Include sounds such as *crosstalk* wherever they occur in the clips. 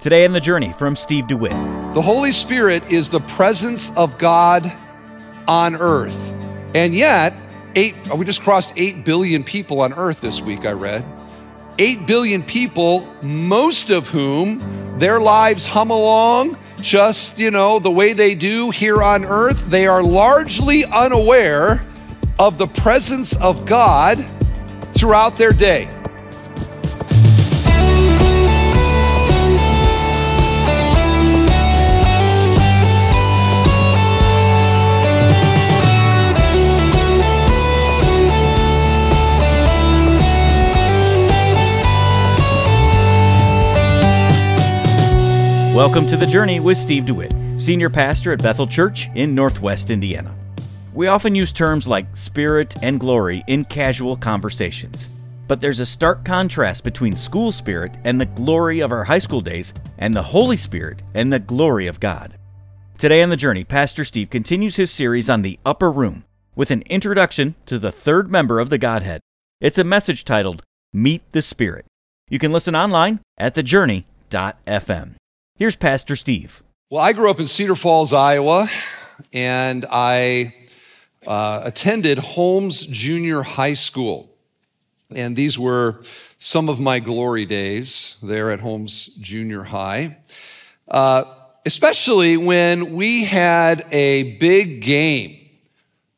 Today in the Journey from Steve DeWitt. The Holy Spirit is the presence of God on earth. And yet, eight, we just crossed 8 billion people on earth this week, I read. 8 billion people, most of whom their lives hum along just, you know, the way they do here on earth. They are largely unaware of the presence of God throughout their day. Welcome to The Journey with Steve DeWitt, Senior Pastor at Bethel Church in Northwest Indiana. We often use terms like spirit and glory in casual conversations. But there's a stark contrast between school spirit and the glory of our high school days and the Holy Spirit and the glory of God. Today on The Journey, Pastor Steve continues his series on the upper room with an introduction to the third member of the Godhead. It's a message titled Meet the Spirit. You can listen online at thejourney.fm. Here's Pastor Steve. Well, I grew up in Cedar Falls, Iowa, and I uh, attended Holmes Junior High School. And these were some of my glory days there at Holmes Junior High, uh, especially when we had a big game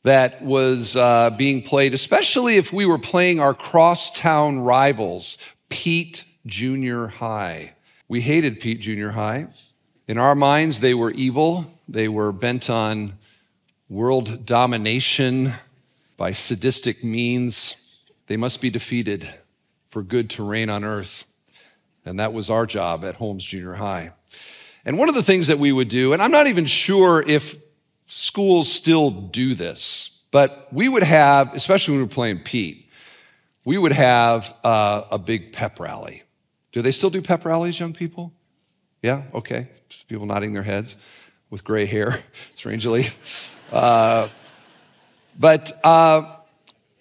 that was uh, being played, especially if we were playing our crosstown rivals, Peet Junior High. We hated Peet Junior High. In our minds, they were evil. They were bent on world domination by sadistic means. They must be defeated for good to reign on earth. And that was our job at Holmes Junior High. And one of the things that we would do, and I'm not even sure if schools still do this, but we would have, especially when we were playing Peet, we would have uh, a big pep rally. Do they still do pep rallies, young people? Yeah, okay. People nodding their heads with gray hair, *laughs* strangely. Uh, but uh,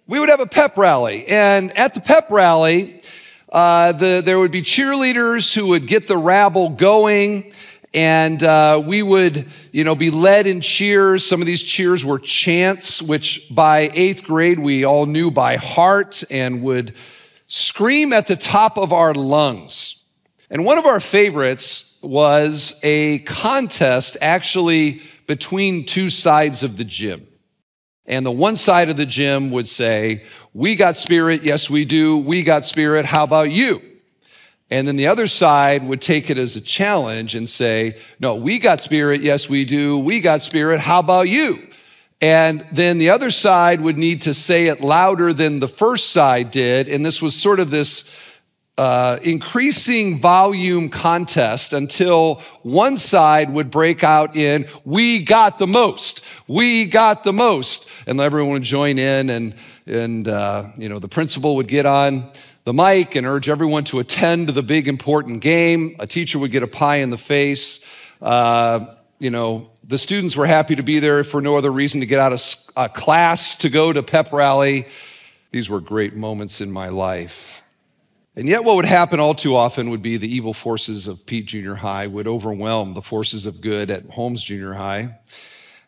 we would have a pep rally. And at the pep rally, uh, the, there would be cheerleaders who would get the rabble going. And uh, we would, you know, be led in cheers. Some of these cheers were chants, which by eighth grade we all knew by heart and would scream at the top of our lungs. And one of our favorites was a contest actually between two sides of the gym. And the one side of the gym would say, We got spirit, yes, we do. We got spirit, how about you? And then the other side would take it as a challenge and say, No, we got spirit, yes, we do. We got spirit, how about you? And then the other side would need to say it louder than the first side did. And this was sort of this uh, increasing volume contest until one side would break out in, We got the most. We got the most. And everyone would join in, and, and uh, you know, the principal would get on the mic and urge everyone to attend the big important game. A teacher would get a pie in the face. Uh, you know, the students were happy to be there for no other reason to get out of a class to go to pep rally. These were great moments in my life. And yet, what would happen all too often would be the evil forces of Peet Junior High would overwhelm the forces of good at Holmes Junior High,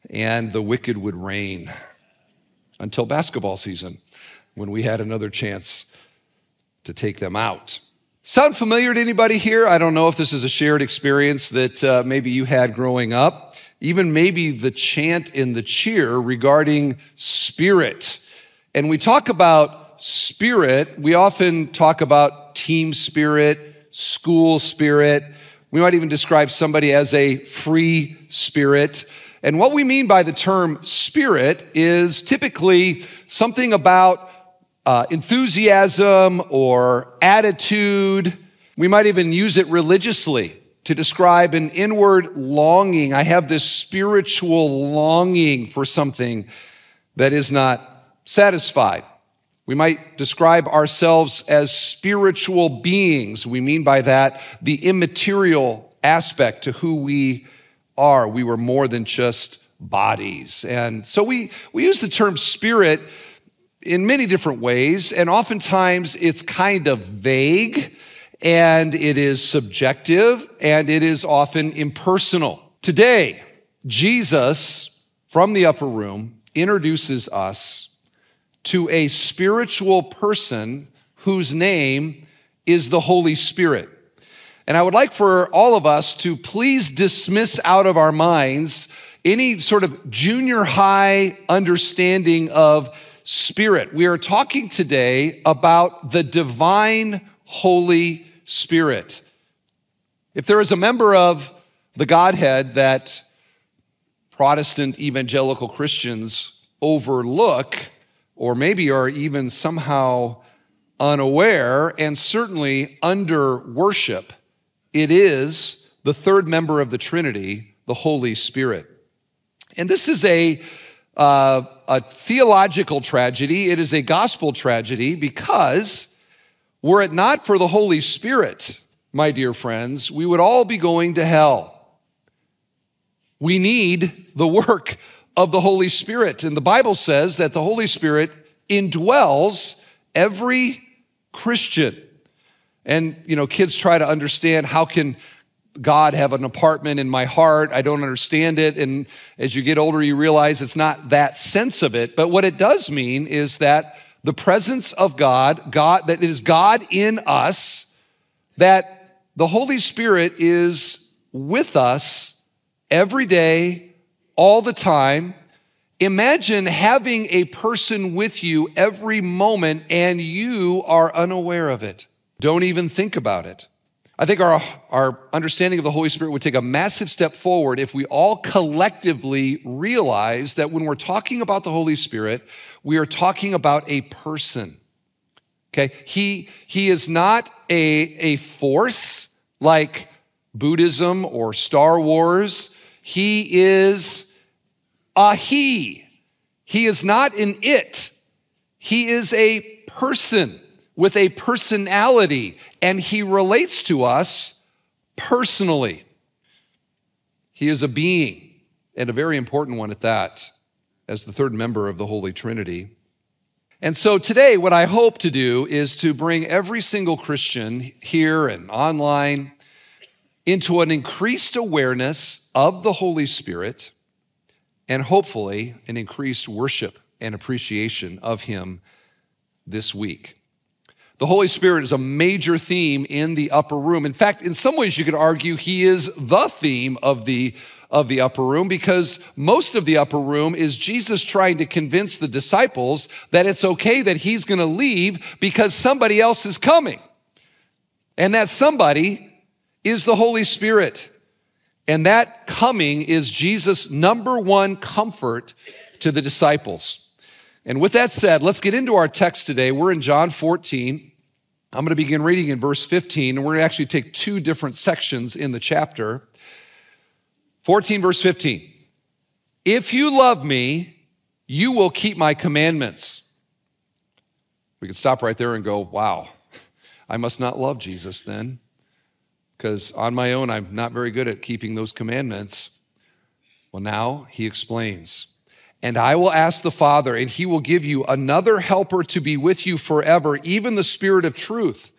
and the wicked would reign until basketball season when we had another chance to take them out. Sound familiar to anybody here? I don't know if this is a shared experience that uh, maybe you had growing up even maybe the chant in the cheer regarding spirit. And we talk about spirit, we often talk about team spirit, school spirit. We might even describe somebody as a free spirit. And what we mean by the term spirit is typically something about uh, enthusiasm or attitude. We might even use it religiously to describe an inward longing. I have this spiritual longing for something that is not satisfied. We might describe ourselves as spiritual beings. We mean by that the immaterial aspect to who we are. We were more than just bodies. And so we, we use the term spirit in many different ways, and oftentimes it's kind of vague and it is subjective, and it is often impersonal. Today, Jesus from the upper room introduces us to a spiritual person whose name is the Holy Spirit. And I would like for all of us to please dismiss out of our minds any sort of junior high understanding of spirit. We are talking today about the divine Holy Spirit. If there is a member of the Godhead that Protestant evangelical Christians overlook, or maybe are even somehow unaware and certainly under worship, it is the third member of the Trinity, the Holy Spirit. And this is a, uh, a theological tragedy, it is a gospel tragedy because were it not for the Holy Spirit, my dear friends, we would all be going to hell. We need the work of the Holy Spirit. And the Bible says that the Holy Spirit indwells every Christian. And, you know, kids try to understand how can God have an apartment in my heart? I don't understand it. And as you get older, you realize it's not that sense of it. But what it does mean is that the presence of God, God, that is God in us, that the Holy Spirit is with us every day, all the time. Imagine having a person with you every moment and you are unaware of it. Don't even think about it. I think our, our understanding of the Holy Spirit would take a massive step forward if we all collectively realize that when we're talking about the Holy Spirit, we are talking about a person. Okay? He, he is not a, a force like Buddhism or Star Wars. He is a he. He is not an it. He is a person with a personality, and he relates to us personally. He is a being, and a very important one at that, as the third member of the Holy Trinity. And so today, what I hope to do is to bring every single Christian here and online into an increased awareness of the Holy Spirit and hopefully an increased worship and appreciation of Him this week. The Holy Spirit is a major theme in the upper room. In fact, in some ways, you could argue he is the theme of the, of the upper room because most of the upper room is Jesus trying to convince the disciples that it's okay that he's going to leave because somebody else is coming. And that somebody is the Holy Spirit. And that coming is Jesus' number one comfort to the disciples. And with that said, let's get into our text today. We're in John 14. I'm going to begin reading in verse 15, and we're going to actually take two different sections in the chapter. 14, verse 15. If you love me, you will keep my commandments. We could stop right there and go, wow, I must not love Jesus then, because on my own, I'm not very good at keeping those commandments. Well, now he explains. And I will ask the Father, and he will give you another helper to be with you forever, even the Spirit of truth,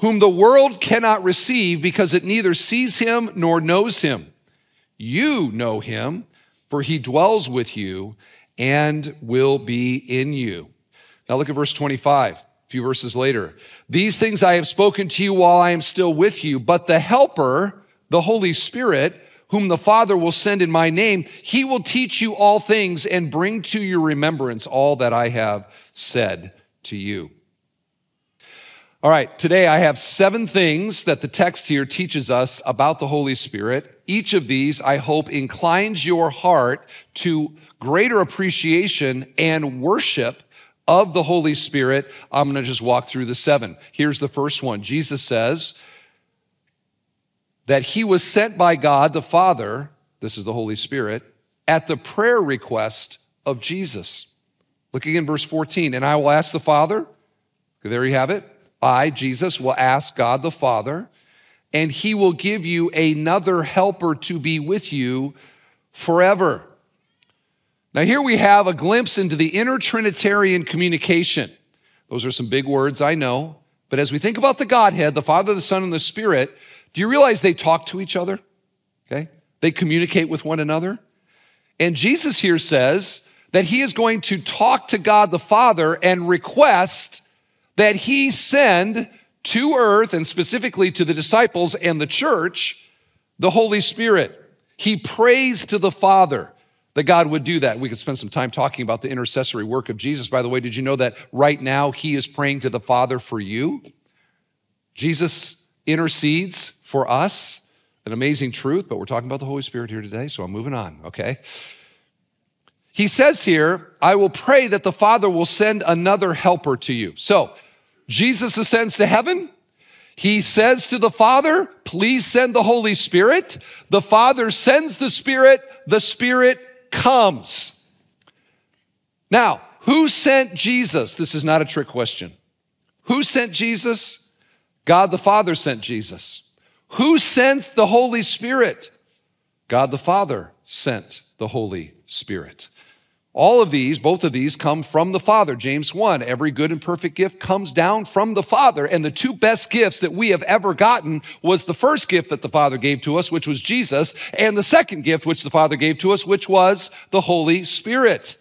whom the world cannot receive because it neither sees him nor knows him. You know him, for he dwells with you and will be in you. Now look at verse 25, a few verses later. These things I have spoken to you while I am still with you, but the helper, the Holy Spirit, whom the Father will send in my name, he will teach you all things and bring to your remembrance all that I have said to you. All right, today I have seven things that the text here teaches us about the Holy Spirit. Each of these, I hope, inclines your heart to greater appreciation and worship of the Holy Spirit. I'm going to just walk through the seven. Here's the first one Jesus says, that he was sent by God the Father, this is the Holy Spirit, at the prayer request of Jesus. Look again, verse 14. And I will ask the Father, there you have it. I, Jesus, will ask God the Father, and he will give you another helper to be with you forever. Now, here we have a glimpse into the inner Trinitarian communication. Those are some big words, I know, But as we think about the Godhead, the Father, the Son, and the Spirit, do you realize they talk to each other? Okay? They communicate with one another. And Jesus here says that he is going to talk to God the Father and request that he send to earth and specifically to the disciples and the church the Holy Spirit. He prays to the Father that God would do that. We could spend some time talking about the intercessory work of Jesus. By the way, did you know that right now he is praying to the Father for you? Jesus intercedes for us. An amazing truth, but we're talking about the Holy Spirit here today, so I'm moving on, okay? He says here, I will pray that the Father will send another helper to you. So, Jesus ascends to heaven. He says to the Father, Please send the Holy Spirit. The Father sends the Spirit, the Spirit comes. Now, who sent Jesus? This is not a trick question. Who sent Jesus? God the Father sent Jesus. Who sent the Holy Spirit? God the Father sent the Holy Spirit. All of these, both of these, come from the Father. James 1 Every good and perfect gift comes down from the Father. And the two best gifts that we have ever gotten was the first gift that the Father gave to us, which was Jesus, and the second gift which the Father gave to us, which was the Holy Spirit.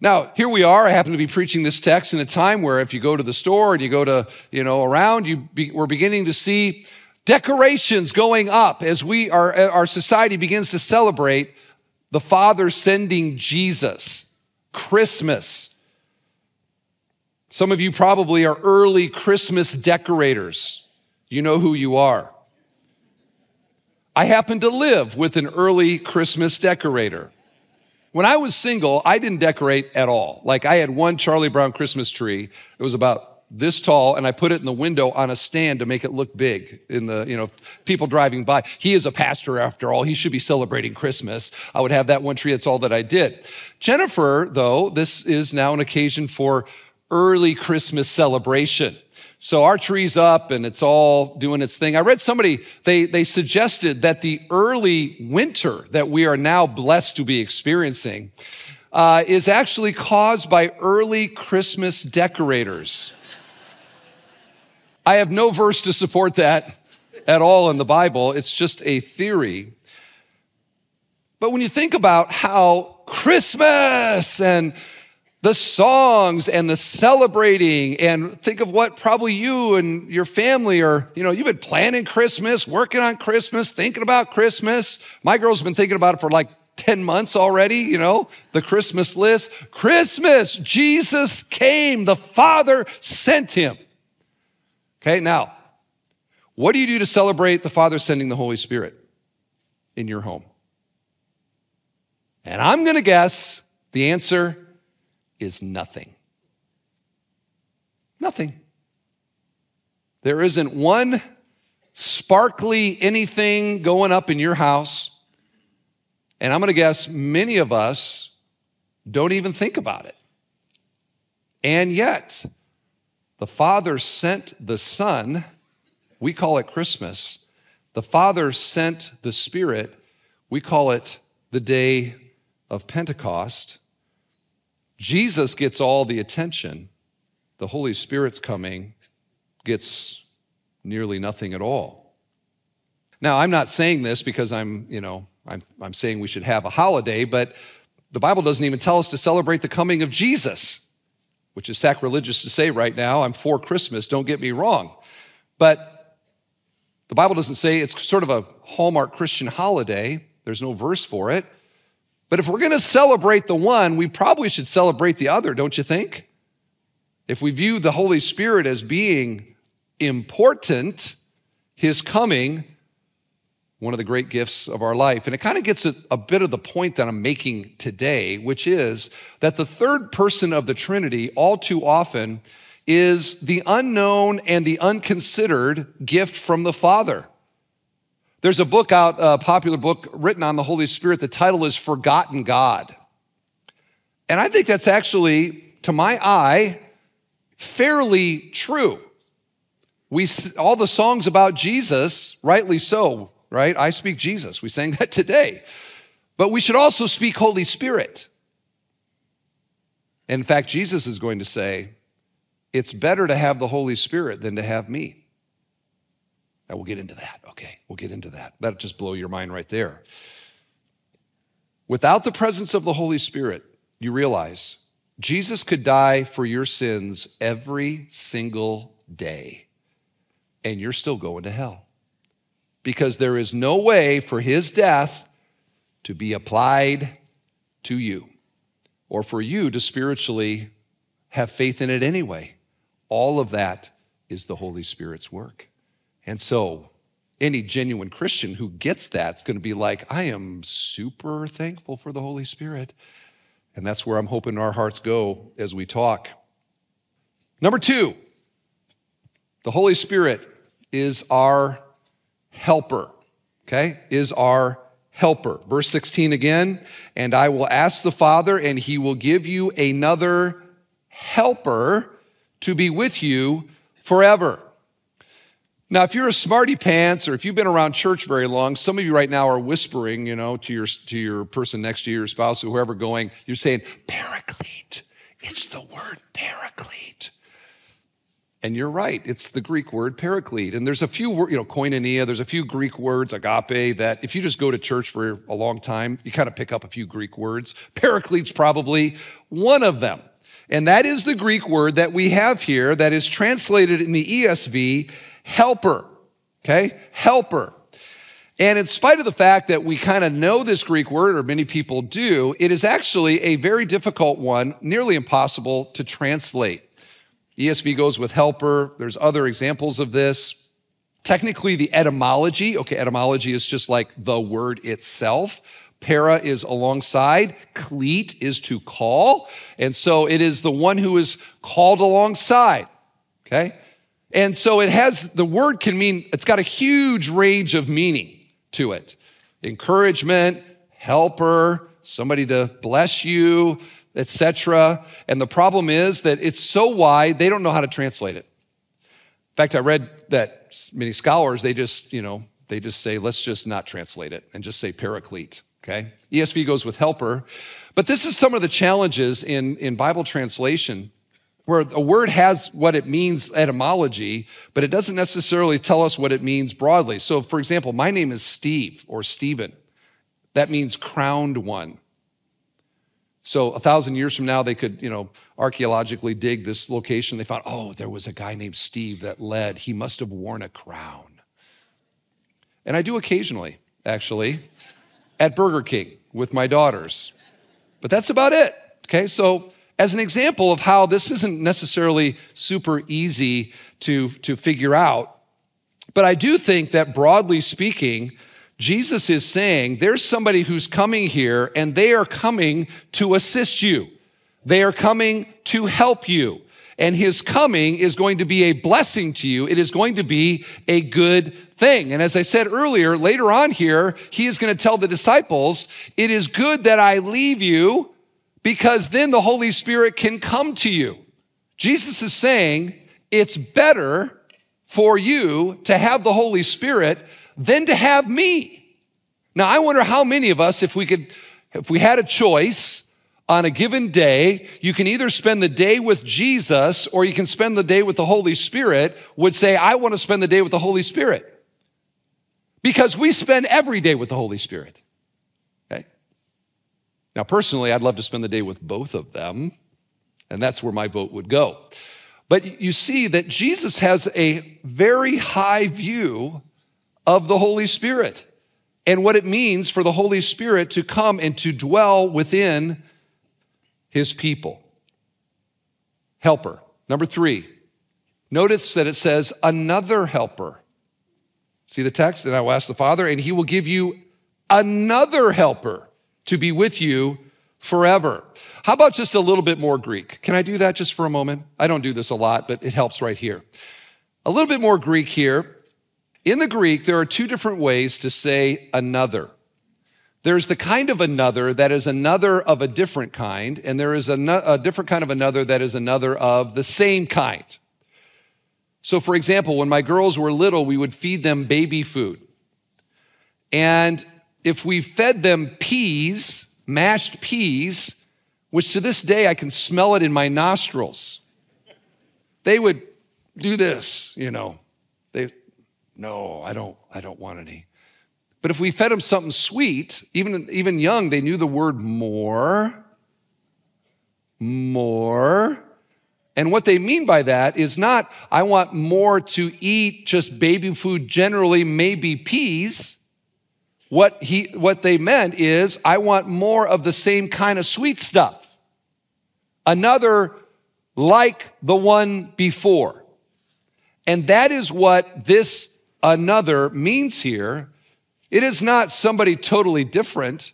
Now, here we are. I happen to be preaching this text in a time where if you go to the store and you go to, you know, around, you be, we're beginning to see decorations going up as we, our, uh, our society begins to celebrate the Father sending Jesus, Christmas. Some of you probably are early Christmas decorators. You know who you are. I happen to live with an early Christmas decorator. When I was single, I didn't decorate at all. Like I had one Charlie Brown Christmas tree. It was about this tall and I put it in the window on a stand to make it look big in the, you know, people driving by. He is a pastor after all. He should be celebrating Christmas. I would have that one tree. That's all that I did. Jennifer, though, this is now an occasion for early Christmas celebration. So our tree's up and it's all doing its thing. I read somebody, they, they suggested that the early winter that we are now blessed to be experiencing uh, is actually caused by early Christmas decorators. I have no verse to support that at all in the Bible. It's just a theory. But when you think about how Christmas and the songs and the celebrating and think of what probably you and your family are, you know, you've been planning Christmas, working on Christmas, thinking about Christmas. My girl's been thinking about it for like 10 months already, you know, the Christmas list. Christmas, Jesus came, the Father sent him. Okay, now, what do you do to celebrate the Father sending the Holy Spirit in your home? And I'm going to guess the answer is nothing. Nothing. There isn't one sparkly anything going up in your house. And I'm going to guess many of us don't even think about it. And yet, the Father sent the Son. We call it Christmas. The Father sent the Spirit. We call it the day of Pentecost. Jesus gets all the attention. The Holy Spirit's coming gets nearly nothing at all. Now, I'm not saying this because I'm, you know, I'm, I'm saying we should have a holiday, but the Bible doesn't even tell us to celebrate the coming of Jesus which is sacrilegious to say right now. I'm for Christmas, don't get me wrong. But the Bible doesn't say it's sort of a hallmark Christian holiday, there's no verse for it. But if we're going to celebrate the one, we probably should celebrate the other, don't you think? If we view the Holy Spirit as being important, his coming one of the great gifts of our life. And it kind of gets a, a, bit of the point that I'm making today, which is that the third person of the Trinity, all too often, is the unknown and the unconsidered gift from the Father. There's a book out, a popular book written on the Holy Spirit. The title is Forgotten God. And I think that's actually, to my eye, fairly true. We, all the songs about Jesus, rightly so, right? I speak Jesus. We sang that *laughs* today. But we should also speak Holy Spirit. In fact, Jesus is going to say, it's better to have the Holy Spirit than to have me. Now we'll get into that. Okay, we'll get into that. That'll just blow your mind right there. Without the presence of the Holy Spirit, you realize Jesus could die for your sins every single day, and you're still going to hell. Because there is no way for his death to be applied to you or for you to spiritually have faith in it anyway. All of that is the Holy Spirit's work. And so, any genuine Christian who gets that is going to be like, I am super thankful for the Holy Spirit. And that's where I'm hoping our hearts go as we talk. Number two, the Holy Spirit is our helper, okay? Is our helper. Verse 16 again, and I will ask the Father, and he will give you another helper to be with you forever. Now, if you're a smarty pants or if you've been around church very long, some of you right now are whispering, you know, to your, to your person next to you, your spouse, or whoever going, you're saying, paraclete. It's the word paraclete. And you're right, it's the Greek word paraclete. And there's a few, you know, koinonia, there's a few Greek words, agape, that if you just go to church for a long time, you kind of pick up a few Greek words. Paraclete's probably one of them. And that is the Greek word that we have here that is translated in the ESV helper. Okay? Helper. And in spite of the fact that we kind of know this Greek word, or many people do, it is actually a very difficult one, nearly impossible to translate. ESV goes with helper. There's other examples of this. Technically, the etymology, okay, etymology is just like the word itself. Para is alongside, cleat is to call. And so it is the one who is called alongside, okay? And so it has, the word can mean, it's got a huge range of meaning to it encouragement, helper, somebody to bless you, etc. And the problem is that it's so wide, they don't know how to translate it. In fact, I read that many scholars, they just, you know, they just say, let's just not translate it and just say paraclete, okay? ESV goes with helper. But this is some of the challenges in, in Bible translation where a word has what it means etymology, but it doesn't necessarily tell us what it means broadly. So, for example, my name is Steve or Stephen. That means crowned one. So, a thousand years from now, they could, you know, archaeologically dig this location. They found, oh, there was a guy named Steve that led. He must have worn a crown. And I do occasionally, actually, at Burger King with my daughters. But that's about it. Okay, so as an example of how this isn't necessarily super easy to, to figure out. But I do think that broadly speaking, Jesus is saying there's somebody who's coming here and they are coming to assist you. They are coming to help you. And his coming is going to be a blessing to you. It is going to be a good thing. And as I said earlier, later on here, he is going to tell the disciples, It is good that I leave you because then the Holy Spirit can come to you. Jesus is saying it's better for you to have the Holy Spirit than to have me. Now, I wonder how many of us, if we could, if we had a choice on a given day, you can either spend the day with Jesus or you can spend the day with the Holy Spirit, would say, I want to spend the day with the Holy Spirit. Because we spend every day with the Holy Spirit. Now, personally, I'd love to spend the day with both of them, and that's where my vote would go. But you see that Jesus has a very high view of the Holy Spirit and what it means for the Holy Spirit to come and to dwell within his people. Helper. Number three, notice that it says another helper. See the text? And I will ask the Father, and he will give you another helper to be with you forever. How about just a little bit more Greek? Can I do that just for a moment? I don't do this a lot, but it helps right here. A little bit more Greek here. In the Greek, there are two different ways to say another. There's the kind of another that is another of a different kind, and there is a, different kind of another that is another of the same kind. So, for example, when my girls were little, we would feed them baby food. And if we fed them peas, mashed peas, which to this day I can smell it in my nostrils. they would do this, you know. They, no, I don't, I don't want any. But if we fed them something sweet, even, even young, they knew the word more, more. And what they mean by that is not, I want more to eat just baby food generally, maybe peas. What, he, what they meant is, I want more of the same kind of sweet stuff. Another like the one before. And that is what this another means here. It is not somebody totally different.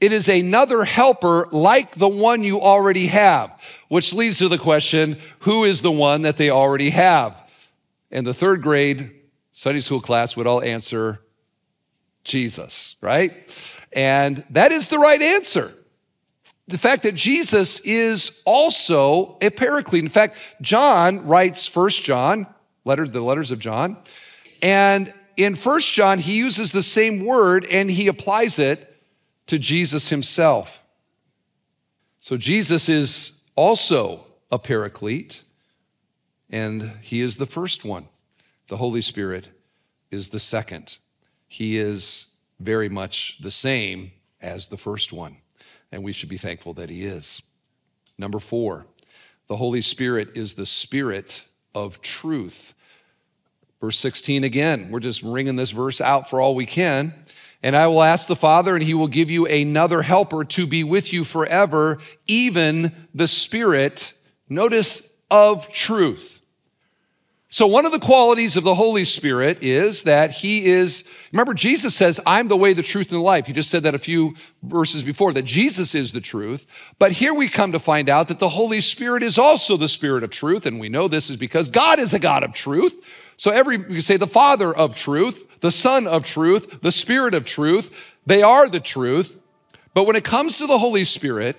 It is another helper like the one you already have, which leads to the question who is the one that they already have? And the third grade Sunday school class would all answer Jesus, right? And that is the right answer. The fact that Jesus is also a paraclete. In fact, John writes First John, letter, the letters of John, and in First John, he uses the same word and he applies it to Jesus himself. So Jesus is also a paraclete, and he is the first one. The Holy Spirit is the second. He is very much the same as the first one, and we should be thankful that he is. Number four, the Holy Spirit is the Spirit of truth. Verse 16 again, we're just wringing this verse out for all we can. And I will ask the Father, and he will give you another helper to be with you forever, even the Spirit, notice, of truth. So, one of the qualities of the Holy Spirit is that He is, remember, Jesus says, I'm the way, the truth, and the life. He just said that a few verses before, that Jesus is the truth. But here we come to find out that the Holy Spirit is also the Spirit of truth. And we know this is because God is a God of truth. So every you say the Father of truth, the Son of truth, the Spirit of truth, they are the truth. But when it comes to the Holy Spirit,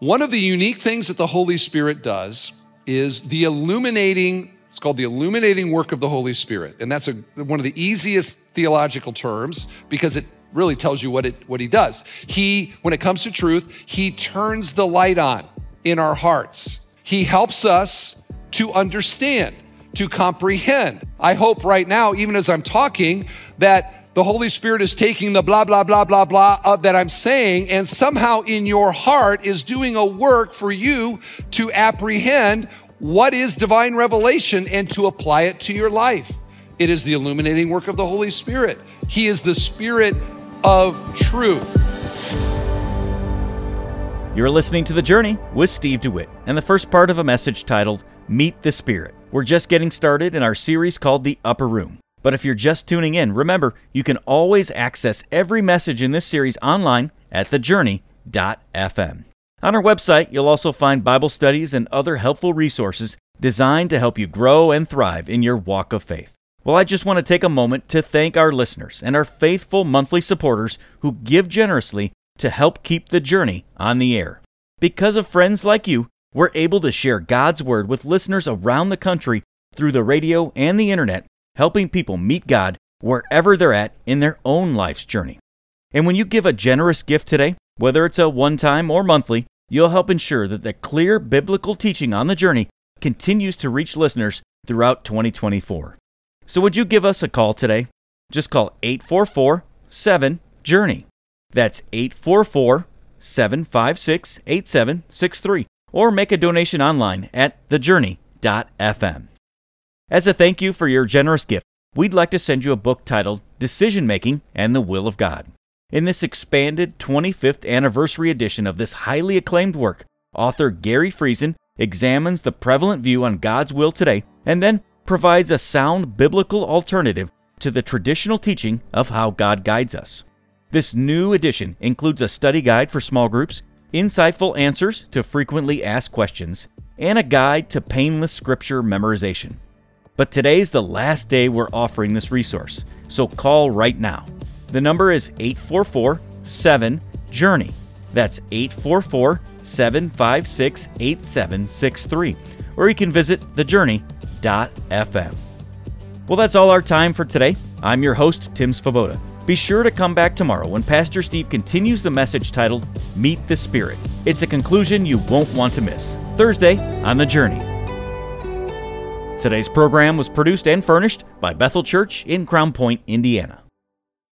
one of the unique things that the Holy Spirit does is the illuminating, it's called the illuminating work of the Holy Spirit. And that's a, one of the easiest theological terms because it really tells you what, it, what he does. He, when it comes to truth, he turns the light on in our hearts. He helps us to understand to comprehend. I hope right now, even as I'm talking, that the Holy Spirit is taking the blah, blah, blah, blah, blah of, that I'm saying, and somehow in your heart is doing a work for you to apprehend what is divine revelation and to apply it to your life. It is the illuminating work of the Holy Spirit. He is the Spirit of truth. You're listening to The Journey with Steve DeWitt and the first part of a message titled Meet the Spirit. We're just getting started in our series called The Upper Room. But if you're just tuning in, remember you can always access every message in this series online at thejourney.fm. On our website, you'll also find Bible studies and other helpful resources designed to help you grow and thrive in your walk of faith. Well, I just want to take a moment to thank our listeners and our faithful monthly supporters who give generously to help keep the journey on the air. Because of friends like you, we're able to share God's Word with listeners around the country through the radio and the internet, helping people meet God wherever they're at in their own life's journey. And when you give a generous gift today, whether it's a one time or monthly, you'll help ensure that the clear biblical teaching on the journey continues to reach listeners throughout 2024. So, would you give us a call today? Just call 844 7 Journey. That's 844 756 8763 or make a donation online at thejourney.fm. As a thank you for your generous gift, we'd like to send you a book titled Decision Making and the Will of God. In this expanded 25th anniversary edition of this highly acclaimed work, author Gary Friesen examines the prevalent view on God's will today and then provides a sound biblical alternative to the traditional teaching of how God guides us. This new edition includes a study guide for small groups insightful answers to frequently asked questions, and a guide to painless scripture memorization. But today's the last day we're offering this resource, so call right now. The number is 844 7 Journey. That's 844 756 8763. Or you can visit thejourney.fm. Well, that's all our time for today. I'm your host, Tim Svoboda. Be sure to come back tomorrow when Pastor Steve continues the message titled Meet the Spirit. It's a conclusion you won't want to miss. Thursday on The Journey. Today's program was produced and furnished by Bethel Church in Crown Point, Indiana.